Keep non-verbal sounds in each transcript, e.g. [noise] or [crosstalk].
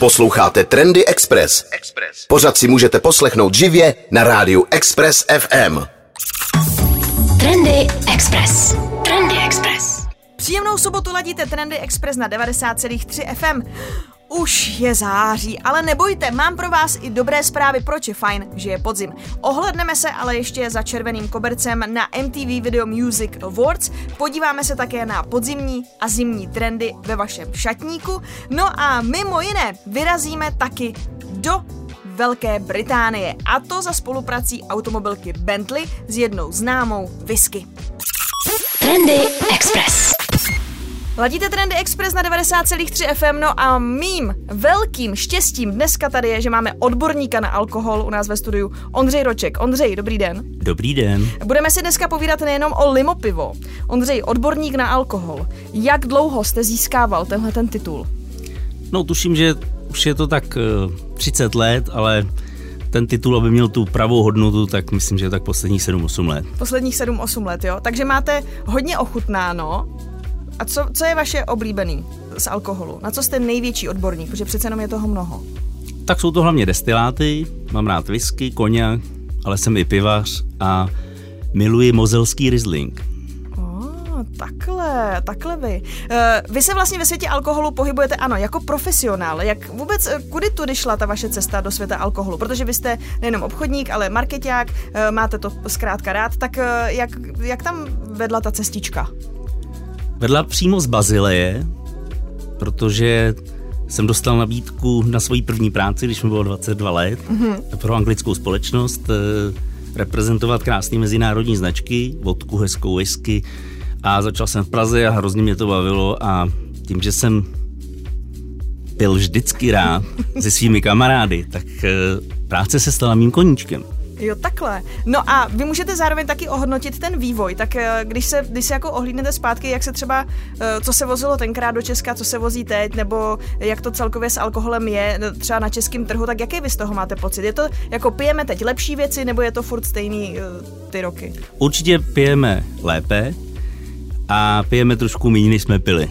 Posloucháte Trendy Express. Pořád si můžete poslechnout živě na rádiu Express FM. Trendy Express. Trendy Express. Příjemnou sobotu ladíte Trendy Express na 90,3 FM. Už je září, ale nebojte, mám pro vás i dobré zprávy, proč je fajn, že je podzim. Ohledneme se ale ještě za červeným kobercem na MTV Video Music Awards, podíváme se také na podzimní a zimní trendy ve vašem šatníku, no a mimo jiné vyrazíme taky do Velké Británie a to za spoluprací automobilky Bentley s jednou známou whisky. Trendy Express. Ladíte Trendy Express na 90,3 FM, no a mým velkým štěstím dneska tady je, že máme odborníka na alkohol u nás ve studiu, Ondřej Roček. Ondřej, dobrý den. Dobrý den. Budeme si dneska povídat nejenom o limopivo. Ondřej, odborník na alkohol. Jak dlouho jste získával tenhle ten titul? No tuším, že už je to tak uh, 30 let, ale ten titul, aby měl tu pravou hodnotu, tak myslím, že je tak posledních 7-8 let. Posledních 7-8 let, jo? Takže máte hodně ochutnáno. A co, co je vaše oblíbený z alkoholu? Na co jste největší odborník? Protože přece jenom je toho mnoho. Tak jsou to hlavně destiláty, mám rád whisky, koněk, ale jsem i pivař a miluji mozelský Riesling. Oh, takhle, takhle vy. Uh, vy se vlastně ve světě alkoholu pohybujete, ano, jako profesionál. Jak vůbec, eh, kudy tudy šla ta vaše cesta do světa alkoholu? Protože vy jste nejenom obchodník, ale marketák, uh, máte to zkrátka rád, tak uh, jak, jak tam vedla ta cestička? Vedla přímo z Bazileje, protože jsem dostal nabídku na svoji první práci, když mi bylo 22 let, mm-hmm. pro anglickou společnost, eh, reprezentovat krásné mezinárodní značky, vodku, hezkou whisky a začal jsem v Praze a hrozně mě to bavilo a tím, že jsem byl vždycky rád se svými kamarády, tak eh, práce se stala mým koníčkem. Jo, takhle. No a vy můžete zároveň taky ohodnotit ten vývoj, tak eh, když se, když se jako ohlídnete zpátky, jak se třeba, eh, co se vozilo tenkrát do Česka, co se vozí teď, nebo jak to celkově s alkoholem je eh, třeba na českém trhu, tak jaký vy z toho máte pocit? Je to jako pijeme teď lepší věci, nebo je to furt stejný ty roky? Určitě pijeme lépe a pijeme trošku méně, než jsme pili.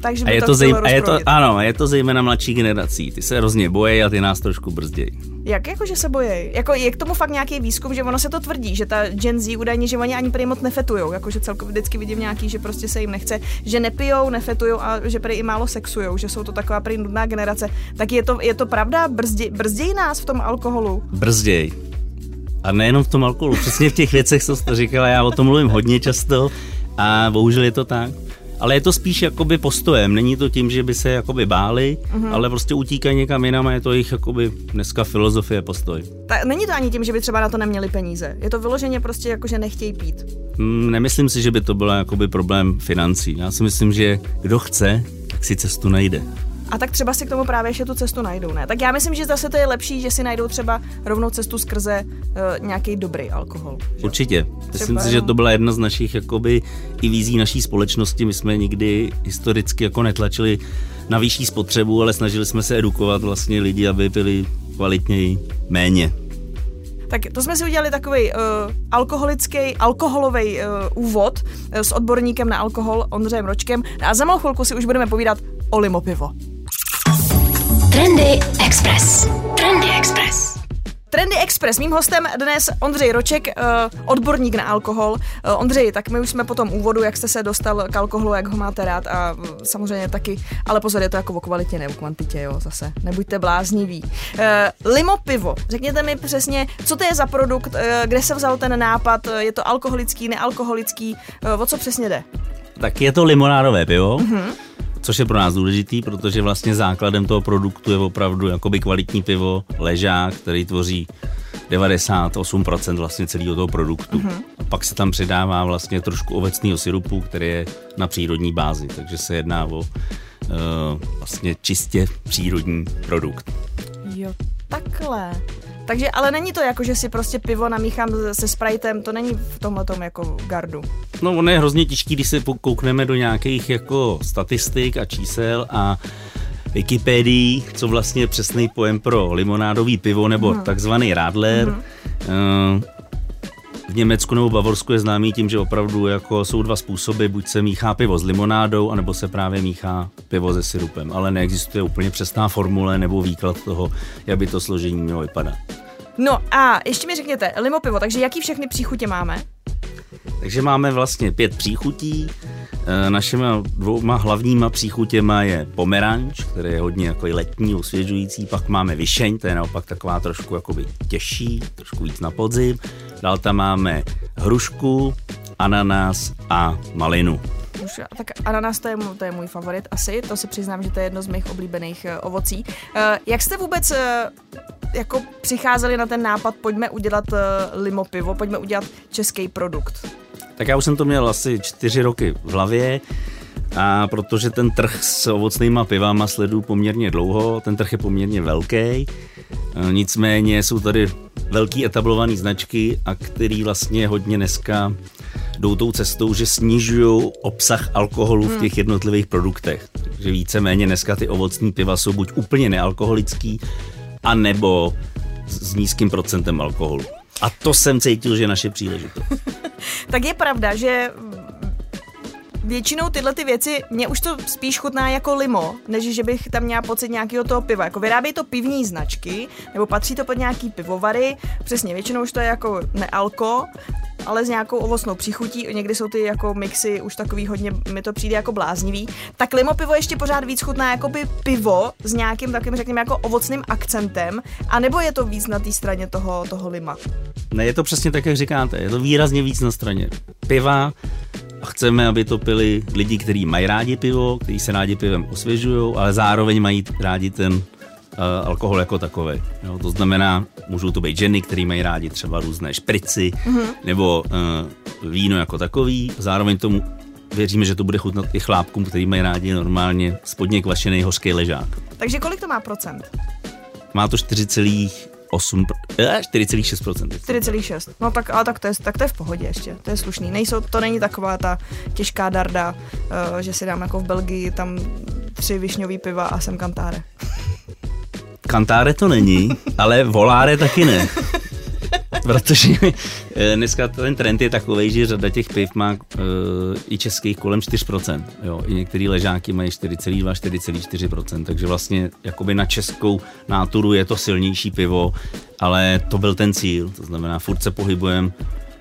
Takže a je to, to a je to, ano, je to zejména mladší generací. Ty se hrozně bojí a ty nás trošku brzdějí. Jak jako, že se bojí? Jako je k tomu fakt nějaký výzkum, že ono se to tvrdí, že ta Gen Z údajně, že oni ani prý moc nefetujou, jako že celkově vždycky vidím nějaký, že prostě se jim nechce, že nepijou, nefetujou a že prý i málo sexujou, že jsou to taková prý nudná generace. Tak je to, je to pravda? Brzdě, brzdějí nás v tom alkoholu? Brzděj. A nejenom v tom alkoholu, přesně v těch věcech, co jste říkala, já o tom mluvím hodně často a bohužel je to tak. Ale je to spíš jakoby postojem, není to tím, že by se jakoby báli, uh-huh. ale prostě utíkají někam jinam a je to jejich jakoby dneska filozofie, postoj. Ta, není to ani tím, že by třeba na to neměli peníze, je to vyloženě prostě jako, že nechtějí pít. Hmm, nemyslím si, že by to byl jakoby problém financí. Já si myslím, že kdo chce, tak si cestu najde. A tak třeba si k tomu právě ještě tu cestu najdou, ne? Tak já myslím, že zase to je lepší, že si najdou třeba rovnou cestu skrze uh, nějaký dobrý alkohol. Že? Určitě. Myslím si, že to byla jedna z našich jakoby i vízí naší společnosti. My jsme nikdy historicky jako netlačili na vyšší spotřebu, ale snažili jsme se edukovat vlastně lidi, aby pili kvalitněji méně. Tak to jsme si udělali takový uh, alkoholický, alkoholový uh, úvod uh, s odborníkem na alkohol Ondřejem Ročkem a za malou chvilku si už budeme povídat o limopivo. Trendy Express. Trendy Express. Trendy Express. Mým hostem dnes Ondřej Roček, uh, odborník na alkohol. Uh, Ondřej, tak my už jsme po tom úvodu, jak jste se dostal k alkoholu, jak ho máte rád a uh, samozřejmě taky, ale pozor, je to jako o kvalitě, ne o kvantitě, jo, zase. Nebuďte blázniví. Limo pivo. Řekněte mi přesně, co to je za produkt, kde se vzal ten nápad, je to alkoholický, nealkoholický, o co přesně jde? Tak je to limonádové pivo. Uh-huh což je pro nás důležitý, protože vlastně základem toho produktu je opravdu jakoby kvalitní pivo, ležák, který tvoří 98% vlastně celého toho produktu. Uh-huh. A pak se tam přidává vlastně trošku ovecného syrupu, který je na přírodní bázi, takže se jedná o uh, vlastně čistě přírodní produkt. Jo, takhle. Takže, ale není to jako, že si prostě pivo namíchám se Spritem, to není v tomhle jako gardu. No, ono je hrozně těžký, když se koukneme do nějakých jako statistik a čísel a Wikipedii, co vlastně je přesný pojem pro limonádový pivo nebo hmm. takzvaný radler. Hmm. Uh, v Německu nebo Bavorsku je známý tím, že opravdu jako jsou dva způsoby, buď se míchá pivo s limonádou, anebo se právě míchá pivo se syrupem, ale neexistuje úplně přesná formule nebo výklad toho, jak by to složení mělo vypadat. No a ještě mi řekněte, limo pivo, takže jaký všechny příchutě máme? Takže máme vlastně pět příchutí. E, Našima dvouma hlavníma příchutěma je pomeranč, který je hodně jako letní, osvěžující, pak máme vyšeň, to je naopak taková trošku jakoby těžší, trošku víc na podzim. Dál tam máme hrušku, ananas a malinu. Už, tak ananas to je, to je můj favorit asi, to si přiznám, že to je jedno z mých oblíbených uh, ovocí. Uh, jak jste vůbec uh, jako přicházeli na ten nápad, pojďme udělat limo pivo, pojďme udělat český produkt? Tak já už jsem to měl asi čtyři roky v hlavě. A protože ten trh s ovocnýma pivama sleduju poměrně dlouho, ten trh je poměrně velký, nicméně jsou tady velký etablované značky, a který vlastně hodně dneska jdou tou cestou, že snižují obsah alkoholu v těch jednotlivých produktech. Takže víceméně dneska ty ovocní piva jsou buď úplně nealkoholický, anebo s s nízkým procentem alkoholu. A to jsem cítil, že je naše příležitost. [laughs] Tak je pravda, že většinou tyhle ty věci, mě už to spíš chutná jako limo, než že bych tam měla pocit nějakého toho piva. Jako vyrábějí to pivní značky, nebo patří to pod nějaký pivovary, přesně, většinou už to je jako nealko, ale s nějakou ovocnou příchutí, někdy jsou ty jako mixy už takový hodně, mi to přijde jako bláznivý, tak limo pivo ještě pořád víc chutná jako by pivo s nějakým takovým, řekněme, jako ovocným akcentem, anebo je to víc na té straně toho, toho lima. Ne, je to přesně tak, jak říkáte. Je to výrazně víc na straně piva a chceme, aby to pili lidi, kteří mají rádi pivo, kteří se rádi pivem osvěžují, ale zároveň mají rádi ten uh, alkohol jako takový. To znamená, můžou to být ženy, které mají rádi třeba různé šprici mm-hmm. nebo uh, víno jako takový. Zároveň tomu věříme, že to bude chutnat i chlápkům, který mají rádi normálně spodně kvašený hořký ležák. Takže kolik to má procent? Má to 8, 4,6%. 4,6. No tak, ale tak to, je, tak to je v pohodě ještě, to je slušný. Nejsou, to není taková ta těžká darda, uh, že si dám jako v Belgii tam tři višňový piva a jsem kantáre. Kantáre to není, ale voláre taky ne. [laughs] Protože eh, dneska ten trend je takový, že řada těch piv má uh, i českých kolem 4%. Jo. I některé ležáky mají 4,2, 4,4%. Takže vlastně jakoby na českou náturu je to silnější pivo, ale to byl ten cíl. To znamená, furt se pohybujeme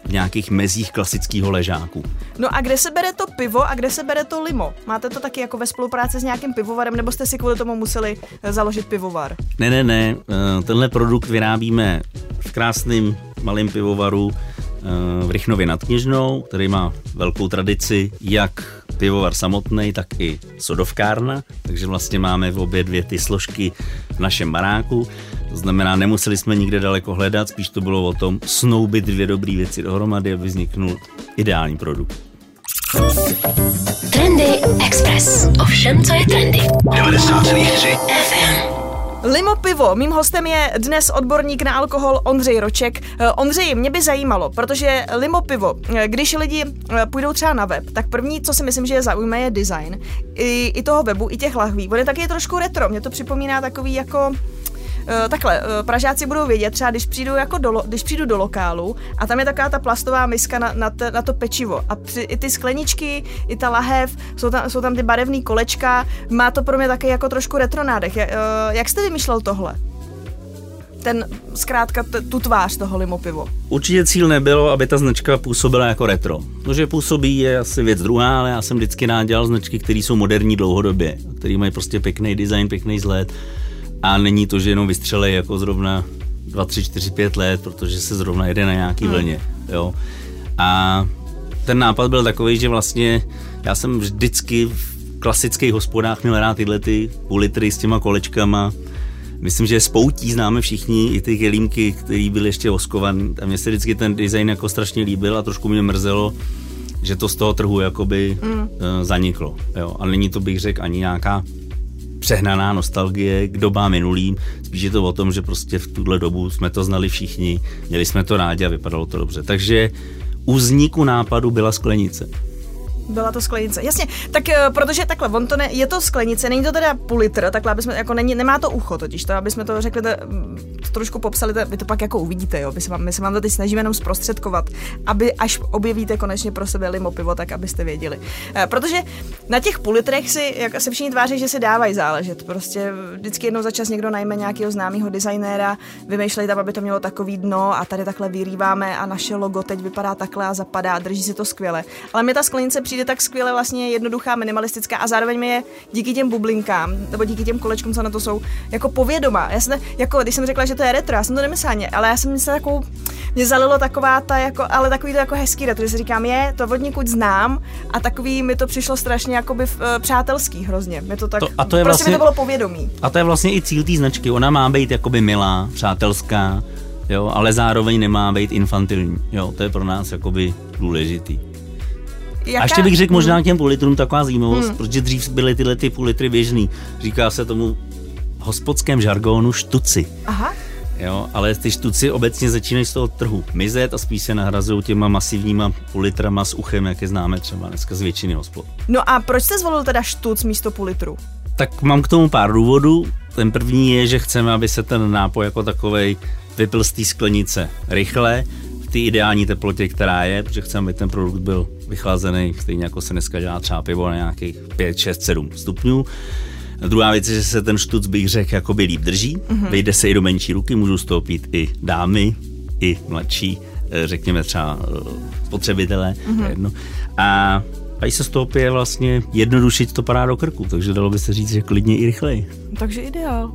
v nějakých mezích klasického ležáku. No a kde se bere to pivo a kde se bere to limo? Máte to taky jako ve spolupráci s nějakým pivovarem, nebo jste si kvůli tomu museli eh, založit pivovar? Ne, ne, ne. Tenhle produkt vyrábíme v krásném malém pivovaru eh, v Rychnově nad Kněžnou, který má velkou tradici jak pivovar samotný, tak i sodovkárna, takže vlastně máme v obě dvě ty složky v našem baráku. To znamená, nemuseli jsme nikde daleko hledat, spíš to bylo o tom snoubit dvě dobré věci dohromady, aby vzniknul ideální produkt. Trendy Express. Ovšem, co je trendy? 90,3 FM. Limo pivo. Mým hostem je dnes odborník na alkohol Ondřej Roček. Eh, Ondřej, mě by zajímalo, protože limo pivo, eh, když lidi eh, půjdou třeba na web, tak první, co si myslím, že je zaujme, je design. I, i toho webu, i těch lahví. On je taky trošku retro. Mě to připomíná takový jako takhle, uh, Pražáci budou vědět, třeba když přijdu, jako do, když přijdu do lokálu a tam je taková ta plastová miska na, na, te, na to pečivo a při, i ty skleničky, i ta lahev, jsou tam, jsou tam ty barevné kolečka, má to pro mě taky jako trošku retro nádech. Je, uh, jak jste vymýšlel tohle? Ten, zkrátka, t- tu tvář toho limo pivo. Určitě cíl nebylo, aby ta značka působila jako retro. To, že působí, je asi věc druhá, ale já jsem vždycky rád dělal značky, které jsou moderní dlouhodobě, které mají prostě pěkný design, pěkný vzhled. A není to, že jenom vystřelej jako zrovna 2, 3, 4, 5 let, protože se zrovna jede na nějaký vlně. Jo. A ten nápad byl takový, že vlastně já jsem vždycky v klasických hospodách měl rád tyhle ty půl litry s těma kolečkama. Myslím, že spoutí známe všichni, i ty kelímky, které byly ještě oskované. A mně se vždycky ten design jako strašně líbil a trošku mě mrzelo, že to z toho trhu jakoby mm. zaniklo. Jo. A není to, bych řekl, ani nějaká přehnaná nostalgie k dobám minulým. Spíš je to o tom, že prostě v tuhle dobu jsme to znali všichni, měli jsme to rádi a vypadalo to dobře. Takže u vzniku nápadu byla sklenice. Byla to sklenice. Jasně, tak eh, protože takhle, on to ne, je to sklenice, není to teda půl litr, takhle, aby jsme, jako není, nemá to ucho totiž, to, aby jsme to řekli, to, mm, to trošku popsali, to, vy to pak jako uvidíte, jo, my se vám, my se vám to teď snažíme jenom zprostředkovat, aby až objevíte konečně pro sebe limo pivo, tak abyste věděli. E, protože na těch půl litrech si, jak se všichni tváří, že si dávají záležet, prostě vždycky jednou za čas někdo najme nějakého známého designéra, vymýšlej tam, aby to mělo takový dno a tady takhle vyrýváme a naše logo teď vypadá takhle a zapadá, drží si to skvěle. Ale mi ta sklenice přijde tak skvěle vlastně jednoduchá, minimalistická a zároveň mi je díky těm bublinkám nebo díky těm kolečkům, co na to jsou, jako povědomá. Já jsem, jako, když jsem řekla, že to je retro, já jsem to nemyslela, ale já jsem myslela takovou, mě zalilo taková ta, jako, ale takový to jako hezký retro, že si říkám, je, to od někud znám a takový mi to přišlo strašně jakoby uh, přátelský hrozně. Mě to tak, to, a to je prostě vlastně, mi to bylo povědomí. A to je vlastně i cíl té značky, ona má být jakoby milá, přátelská, jo, ale zároveň nemá být infantilní, jo, to je pro nás jakoby důležitý. Jaká? A ještě bych řekl možná k těm půl litrům taková zajímavost, hmm. protože dřív byly tyhle ty půl litry běžný. Říká se tomu v hospodském žargónu štuci. Aha. Jo, ale ty štuci obecně začínají z toho trhu mizet a spíš se nahrazují těma masivníma půl litrama s uchem, jak je známe třeba dneska z většiny hospod. No a proč jste zvolil teda štuc místo půl litru? Tak mám k tomu pár důvodů. Ten první je, že chceme, aby se ten nápoj jako takovej vypil z té sklenice rychle, té ideální teplotě, která je, protože chceme, aby ten produkt byl vychlazený, stejně jako se dneska dělá třeba pivo na nějakých 5, 6, 7 stupňů. Druhá věc je, že se ten štuc bych řekl jakoby líp drží, mm-hmm. vejde se i do menší ruky, můžou stoupit i dámy, i mladší, eh, řekněme třeba eh, spotřebitelé. Mm-hmm. Jedno. A a se stoupí je vlastně jednodušit to padá do krku, takže dalo by se říct, že klidně i rychleji. Takže ideál.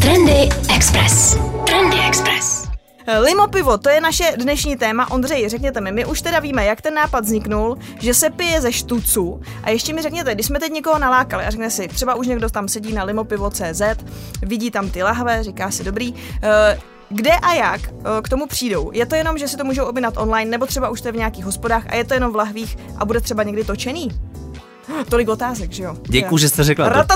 Trendy Express. Trendy Express. Limo pivo, to je naše dnešní téma. Ondřej, řekněte mi, my už teda víme, jak ten nápad vzniknul, že se pije ze štuců. A ještě mi řekněte, když jsme teď někoho nalákali a řekne si, třeba už někdo tam sedí na limopivo.cz, vidí tam ty lahve, říká si dobrý, eh, kde a jak eh, k tomu přijdou? Je to jenom, že si to můžou objednat online, nebo třeba už to je v nějakých hospodách a je to jenom v lahvích a bude třeba někdy točený? Tolik otázek, že jo? Děkuji, že jste řekla to.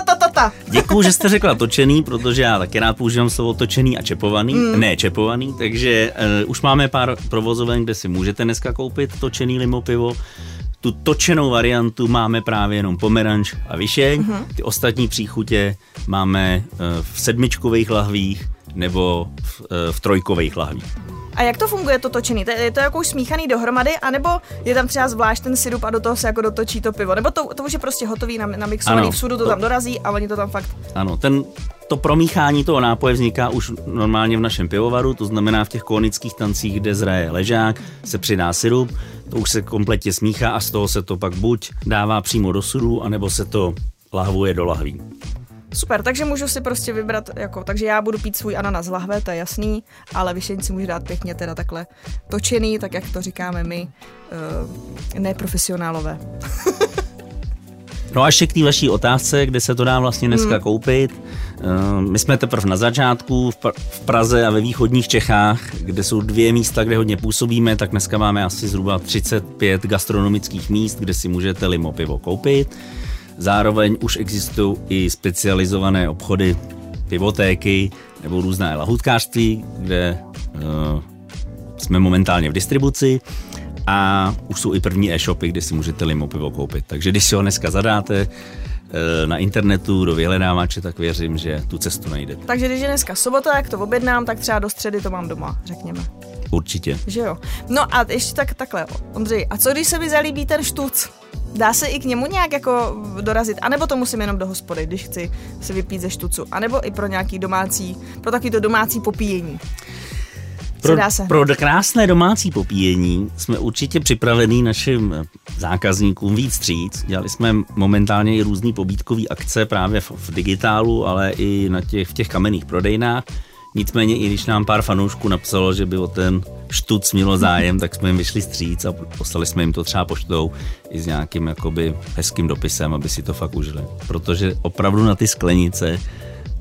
Děkuji, že jste řekla točený, protože já taky rád používám slovo točený a čepovaný. Mm. Ne čepovaný, takže uh, už máme pár provozoven, kde si můžete dneska koupit točený limo pivo. Tu točenou variantu máme právě jenom pomeranč a vyšeň. Mm-hmm. Ty ostatní příchutě máme uh, v sedmičkových lahvích nebo v, uh, v trojkových lahvích. A jak to funguje to točený? To, je to jako už smíchaný dohromady, anebo je tam třeba zvlášť ten syrup a do toho se jako dotočí to pivo? Nebo to, to už je prostě hotový, namixovaný, ano, v sudu to, to tam dorazí a oni to tam fakt... Ano, ten, to promíchání toho nápoje vzniká už normálně v našem pivovaru, to znamená v těch konických tancích, kde zraje ležák, se přidá syrup, to už se kompletně smíchá a z toho se to pak buď dává přímo do sudu, anebo se to lahvuje do lahví. Super, takže můžu si prostě vybrat, jako, takže já budu pít svůj ananas z lahve, to je jasný, ale vyšení si můžu dát pěkně teda takhle točený, tak jak to říkáme my, uh, neprofesionálové. [laughs] No a ještě k té vaší otázce, kde se to dá vlastně dneska hmm. koupit. Uh, my jsme teprve na začátku v, v Praze a ve východních Čechách, kde jsou dvě místa, kde hodně působíme, tak dneska máme asi zhruba 35 gastronomických míst, kde si můžete limo pivo koupit. Zároveň už existují i specializované obchody, pivotéky nebo různé lahutkářství, kde uh, jsme momentálně v distribuci a už jsou i první e-shopy, kde si můžete limo pivo koupit. Takže když si ho dneska zadáte eh, na internetu do vyhledávače, tak věřím, že tu cestu najdete. Takže když je dneska sobota, jak to objednám, tak třeba do středy to mám doma, řekněme. Určitě. Že jo. No a ještě tak takhle, Ondřej, a co když se mi zalíbí ten štuc? Dá se i k němu nějak jako dorazit, anebo to musím jenom do hospody, když chci si vypít ze štucu, anebo i pro nějaký domácí, pro takový to domácí popíjení. Pro, pro krásné domácí popíjení jsme určitě připravení našim zákazníkům víc stříc. Dělali jsme momentálně i různý pobídkové akce právě v, v digitálu, ale i na těch, v těch kamenných prodejnách. Nicméně i když nám pár fanoušků napsalo, že by o ten štuc mělo zájem, tak jsme jim vyšli stříc a poslali jsme jim to třeba poštou i s nějakým jakoby hezkým dopisem, aby si to fakt užili. Protože opravdu na ty sklenice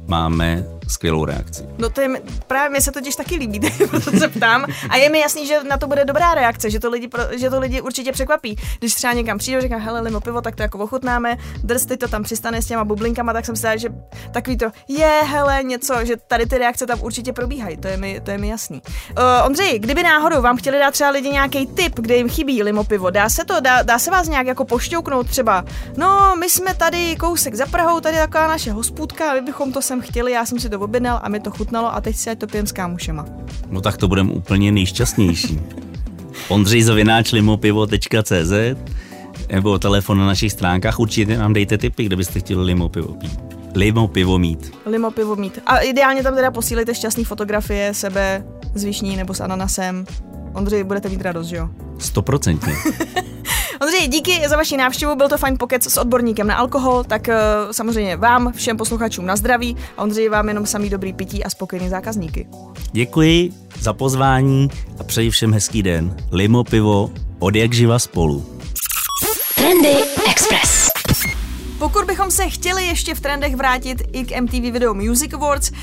máme skvělou reakci. No to je, právě mi se totiž taky líbí, [laughs] proto se ptám. A je mi jasný, že na to bude dobrá reakce, že to lidi, že to lidi určitě překvapí. Když třeba někam přijde, říká, hele, limo pivo, tak to jako ochutnáme, drz, teď to tam přistane s těma bublinkama, tak jsem si že takový to, je, hele, něco, že tady ty reakce tam určitě probíhají, to je mi, to je mi jasný. Uh, Ondřej, kdyby náhodou vám chtěli dát třeba lidi nějaký tip, kde jim chybí limo pivo, dá se to, dá, dá se vás nějak jako pošťouknout třeba, no, my jsme tady kousek za Prahou, tady taková naše hospůdka, my bychom to sem chtěli, já jsem si to objednal a mi to chutnalo a teď si to pijem s kámošema. No tak to budeme úplně nejšťastnější. [laughs] Ondřej zavináč limopivo.cz nebo telefon na našich stránkách. Určitě nám dejte tipy, kde byste chtěli limo pivo pít. Limo pivo mít. Limo pivo mít. A ideálně tam teda posílejte šťastné fotografie sebe s višní nebo s ananasem. Ondřej, budete mít radost, že jo? Stoprocentně. [laughs] Ondřej, díky za vaši návštěvu, byl to fajn pokec s odborníkem na alkohol, tak uh, samozřejmě vám, všem posluchačům na zdraví a Ondřej vám jenom samý dobrý pití a spokojený zákazníky. Děkuji za pozvání a přeji všem hezký den. Limo pivo, od jak živa spolu. Trendy Express. Pokud bychom se chtěli ještě v trendech vrátit i k MTV Video Music Awards uh,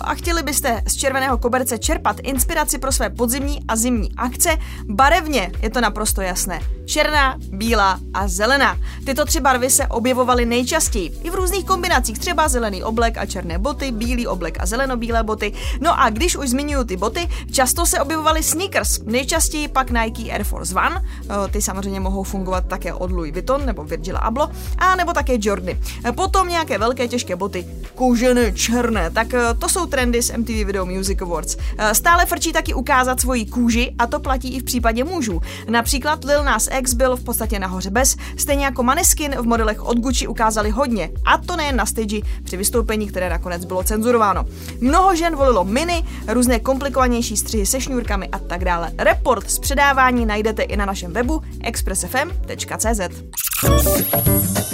a chtěli byste z červeného koberce čerpat inspiraci pro své podzimní a zimní akce, barevně je to naprosto jasné. Černá, bílá a zelená. Tyto tři barvy se objevovaly nejčastěji. I v různých kombinacích, třeba zelený oblek a černé boty, bílý oblek a zelenobílé boty. No a když už zmiňuju ty boty, často se objevovaly sneakers, nejčastěji pak Nike Air Force One. Uh, ty samozřejmě mohou fungovat také od Louis Vuitton nebo Virgil Abloh, a nebo také také Jordy. Potom nějaké velké těžké boty, koužené, černé, tak eh, to jsou trendy z MTV Video Music Awards. Eh, stále frčí taky ukázat svoji kůži a to platí i v případě mužů. Například Lil Nas X byl v podstatě nahoře bez, stejně jako Maneskin v modelech od Gucci ukázali hodně. A to nejen na stage při vystoupení, které nakonec bylo cenzurováno. Mnoho žen volilo mini, různé komplikovanější střihy se šňůrkami a tak dále. Report z předávání najdete i na našem webu expressfm.cz.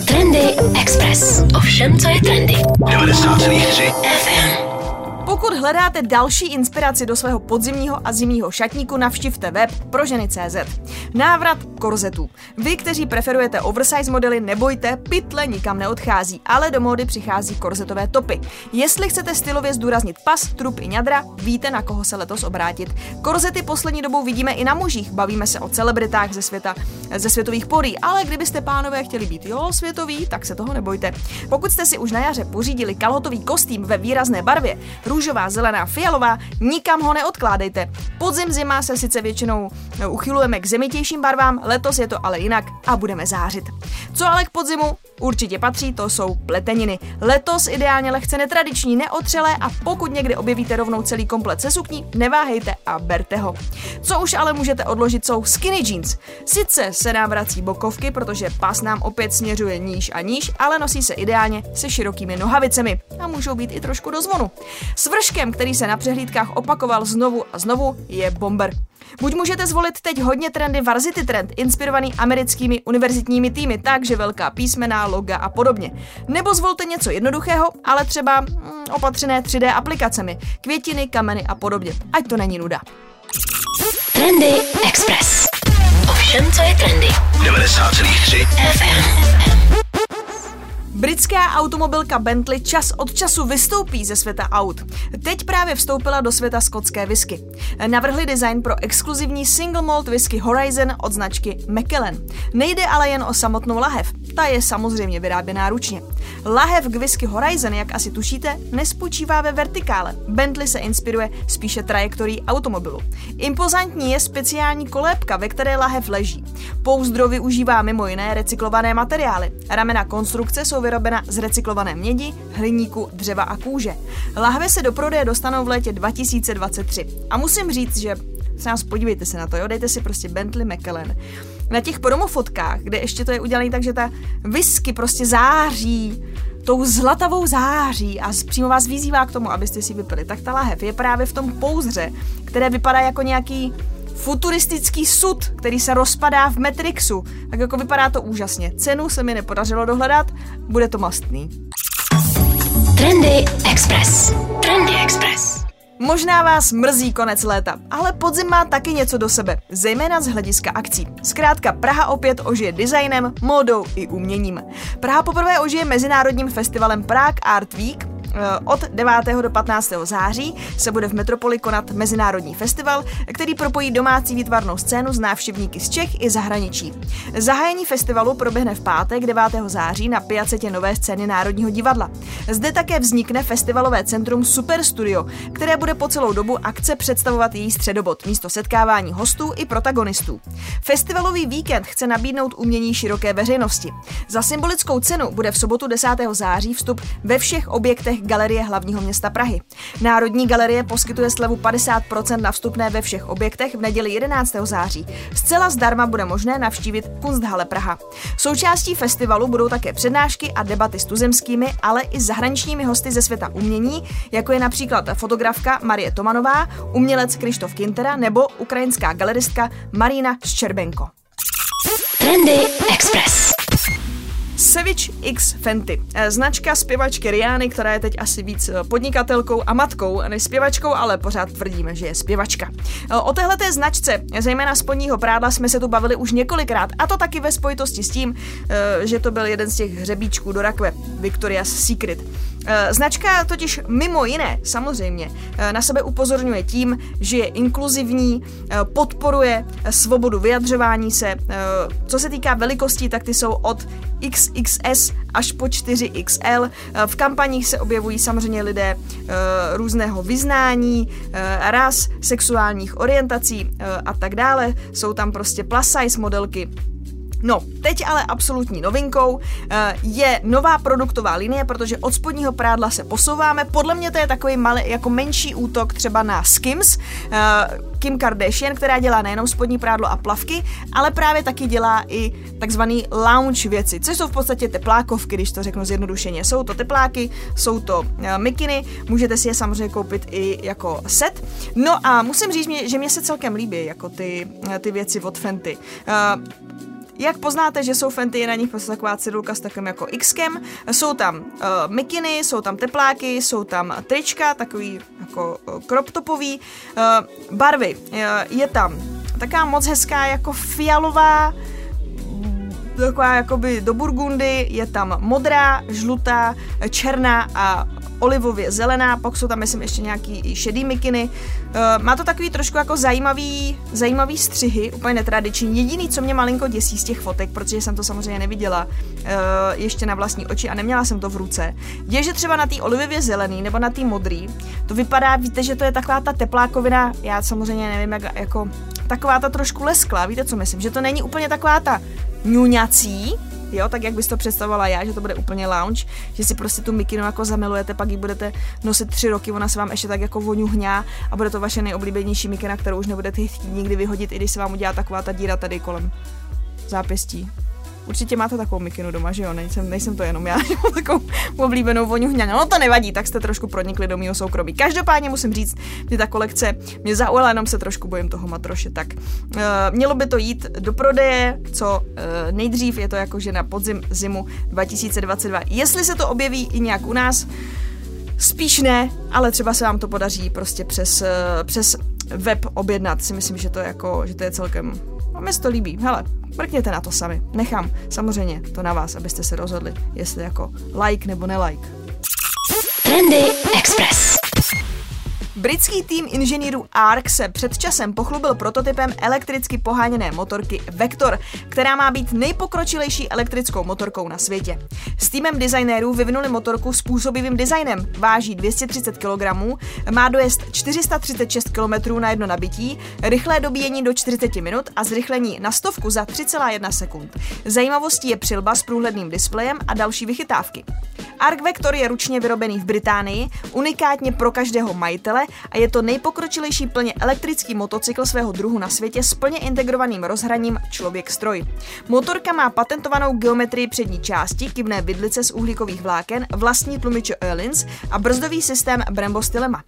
Trendy Express. Ovšem, co je trendy. 90,3 FM. Pokud hledáte další inspiraci do svého podzimního a zimního šatníku, navštivte web proženy.cz. Návrat korzetů. Vy, kteří preferujete oversize modely, nebojte, pytle nikam neodchází, ale do módy přichází korzetové topy. Jestli chcete stylově zdůraznit pas, trup i ňadra, víte, na koho se letos obrátit. Korzety poslední dobou vidíme i na mužích, bavíme se o celebritách ze světa, ze světových porí, ale kdybyste pánové chtěli být jo světový, tak se toho nebojte. Pokud jste si už na jaře pořídili kalhotový kostým ve výrazné barvě, růžová, zelená, fialová, nikam ho neodkládejte. Podzim zima se sice většinou e, uchylujeme k zemitějším barvám, letos je to ale jinak a budeme zářit. Co ale k podzimu určitě patří, to jsou pleteniny. Letos ideálně lehce netradiční, neotřelé a pokud někdy objevíte rovnou celý komplet se sukní, neváhejte a berte ho. Co už ale můžete odložit jsou skinny jeans. Sice se nám vrací bokovky, protože pas nám opět směřuje níž a níž, ale nosí se ideálně se širokými nohavicemi a můžou být i trošku do zvonu. Svrškem, který se na přehlídkách opakoval znovu a znovu, je bomber. Buď můžete zvolit teď hodně trendy Varsity Trend, inspirovaný americkými univerzitními týmy, takže velká písmena, loga a podobně. Nebo zvolte něco jednoduchého, ale třeba mm, opatřené 3D aplikacemi, květiny, kameny a podobně. Ať to není nuda. Trendy Express. Ovšem, co je trendy. 90,3 FM. Britská automobilka Bentley čas od času vystoupí ze světa aut. Teď právě vstoupila do světa skotské whisky. Navrhli design pro exkluzivní single malt whisky Horizon od značky Macallan. Nejde ale jen o samotnou lahev, ta je samozřejmě vyráběná ručně. Lahev k whisky Horizon, jak asi tušíte, nespočívá ve vertikále. Bentley se inspiruje spíše trajektorií automobilu. Impozantní je speciální kolébka, ve které lahev leží. Pouzdro využívá mimo jiné recyklované materiály. Ramena konstrukce jsou vyrobena z recyklované mědi, hliníku, dřeva a kůže. Lahve se do prodeje dostanou v létě 2023. A musím říct, že se nás podívejte se na to, jo, dejte si prostě Bentley Macallan. Na těch promofotkách, kde ještě to je udělané tak, že ta whisky prostě září, tou zlatavou září a přímo vás vyzývá k tomu, abyste si vypili, tak ta lahev je právě v tom pouzdře, které vypadá jako nějaký futuristický sud, který se rozpadá v Matrixu. Tak jako vypadá to úžasně. Cenu se mi nepodařilo dohledat, bude to mastný. Trendy Express. Trendy Express. Možná vás mrzí konec léta, ale podzim má taky něco do sebe, zejména z hlediska akcí. Zkrátka Praha opět ožije designem, módou i uměním. Praha poprvé ožije mezinárodním festivalem Prague Art Week, Od 9. do 15. září se bude v Metropoli konat mezinárodní festival, který propojí domácí výtvarnou scénu s návštěvníky z Čech i zahraničí. Zahájení festivalu proběhne v pátek 9. září na Piacetě Nové scény Národního divadla. Zde také vznikne festivalové centrum Super Studio, které bude po celou dobu akce představovat její středobod, místo setkávání hostů i protagonistů. Festivalový víkend chce nabídnout umění široké veřejnosti. Za symbolickou cenu bude v sobotu 10. září vstup ve všech objektech Galerie hlavního města Prahy. Národní galerie poskytuje slevu 50% na vstupné ve všech objektech v neděli 11. září. Zcela zdarma bude možné navštívit Kunsthalle Praha. Součástí festivalu budou také přednášky a debaty s tuzemskými, ale i zahraničními hosty ze světa umění, jako je například fotografka Marie Tomanová, umělec Krištof Kintera nebo ukrajinská galeristka Marina Ščerbenko. Trendy Express. Savage X Fenty. Eh, Značka zpěvačky Riany, která je teď asi víc eh, podnikatelkou a matkou než zpěvačkou, ale pořád tvrdíme, že je zpěvačka. Eh, O téhle značce, zejména spodního prádla, jsme se tu bavili už několikrát, a to taky ve spojitosti s tím, že to byl jeden z těch hřebíčků do rakve, Victoria's Secret. Značka totiž mimo jiné, samozřejmě, na sebe upozorňuje tím, že je inkluzivní, podporuje svobodu vyjadřování se. Co se týká velikostí, tak ty jsou od XXS až po 4XL. V kampaních se objevují samozřejmě lidé různého vyznání, ras, sexuálních orientací a tak dále. Jsou tam prostě plus size modelky, No, teď ale absolutní novinkou eh, je nová produktová linie, protože od spodního prádla se posouváme. Podle mě to je takový malý, jako menší útok třeba na Skims, eh, Kim Kardashian, která dělá nejenom spodní prádlo a plavky, ale právě taky dělá i takzvaný lounge věci, což jsou v podstatě teplákovky, když to řeknu zjednodušeně. Jsou to tepláky, jsou to uh, mikiny, můžete si je samozřejmě koupit i jako set. No a musím říct, že mě se celkem líbí jako ty, ty věci od Fenty. Jak poznáte, že jsou Fenty, je na nich prostě taková cedulka s takovým jako Xkem. Jsou tam uh, mikiny, jsou tam tepláky, jsou tam trička, takový jako uh, crop topový. Uh, barvy, uh, je tam taková moc hezká jako fialová, taková jakoby do burgundy, je tam modrá, žlutá, černá a olivově zelená, pak jsou tam myslím ještě nějaký šedý mikiny. Uh, má to takový trošku jako zajímavý, zajímavý střihy, úplně netradiční. Jediný, co mě malinko děsí z těch fotek, protože jsem to samozřejmě neviděla uh, ještě na vlastní oči a neměla jsem to v ruce, je, že třeba na té olivově zelený nebo na té modrý, to vypadá, víte, že to je taková ta teplákovina, já samozřejmě nevím, jak, jako taková ta trošku lesklá, víte, co myslím, že to není úplně taková ta ňuňací, jo, tak jak bys to představovala já, že to bude úplně lounge, že si prostě tu mikinu jako zamilujete, pak ji budete nosit tři roky, ona se vám ještě tak jako voňuhňá a bude to vaše nejoblíbenější mikina, kterou už nebudete chtít nikdy vyhodit, i když se vám udělá taková ta díra tady kolem zápěstí. Určitě máte takovou mikinu doma, že jo? Nejsem, nejsem to jenom já, [laughs] že mám takovou oblíbenou voňu hňaně. No to nevadí, tak jste trošku pronikli do mého soukromí. Každopádně musím říct, že ta kolekce mě zaujala, jenom se trošku bojím toho matroše. Tak uh, mělo by to jít do prodeje, co uh, nejdřív je to jako že na podzim zimu 2022. Jestli se to objeví i nějak u nás, Spíš ne, ale třeba se vám to podaří prostě přes, uh, přes web objednat. Si myslím, že to je jako, že to je celkem a mě se to líbí. Hele, mrkněte na to sami. Nechám samozřejmě to na vás, abyste se rozhodli, jestli jako like nebo nelike. Trendy Express. Britský tým inženýrů ARC se před časem pochlubil prototypem elektricky poháněné motorky Vector, která má být nejpokročilejší elektrickou motorkou na světě. S týmem designérů vyvinuli motorku s působivým designem. Váží 230 kg, má dojezd 436 km na jedno nabití, rychlé dobíjení do 40 minut a zrychlení na stovku za 3,1 sekund. Zajímavostí je přilba s průhledným displejem a další vychytávky. Arc Vector je ručně vyrobený v Británii, unikátně pro každého majitele a je to nejpokročilejší plně elektrický motocykl svého druhu na světě s plně integrovaným rozhraním člověk-stroj. Motorka má patentovanou geometrii přední části, kivné vidlice z uhlíkových vláken, vlastní tlumiče Öhlins a brzdový systém Brembo Stilema.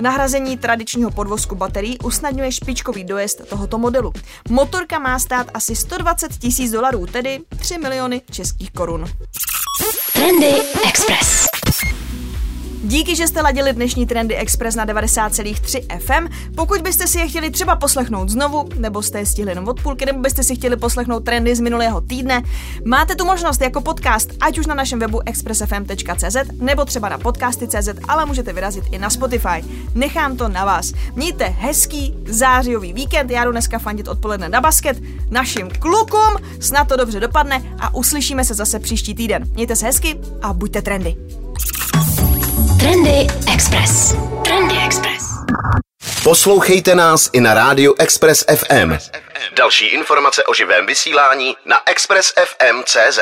Nahrazení tradičního podvozku baterií usnadňuje špičkový dojezd tohoto modelu. Motorka má stát asi 120 tisíc dolarů, tedy 3 miliony českých korun. Trendy Express. Díky, že jste ladili dnešní Trendy Express na 90,3 FM. Pokud byste si je chtěli třeba poslechnout znovu, nebo jste je stihli jenom od půlky, nebo byste si chtěli poslechnout trendy z minulého týdne, máte tu možnost jako podcast, ať už na našem webu expressfm.cz nebo třeba na podcasty.cz, ale můžete vyrazit i na Spotify. Nechám to na vás. Mějte hezký zářijový víkend, já jdu dneska fandit odpoledne na basket našim klukům, snad to dobře dopadne a uslyšíme se zase příští týden. Mějte se hezky a buďte trendy. Trendy Express. Trendy Express. Poslouchejte nás i na rádiu Express FM. Další informace o živém vysílání na expressfm.cz.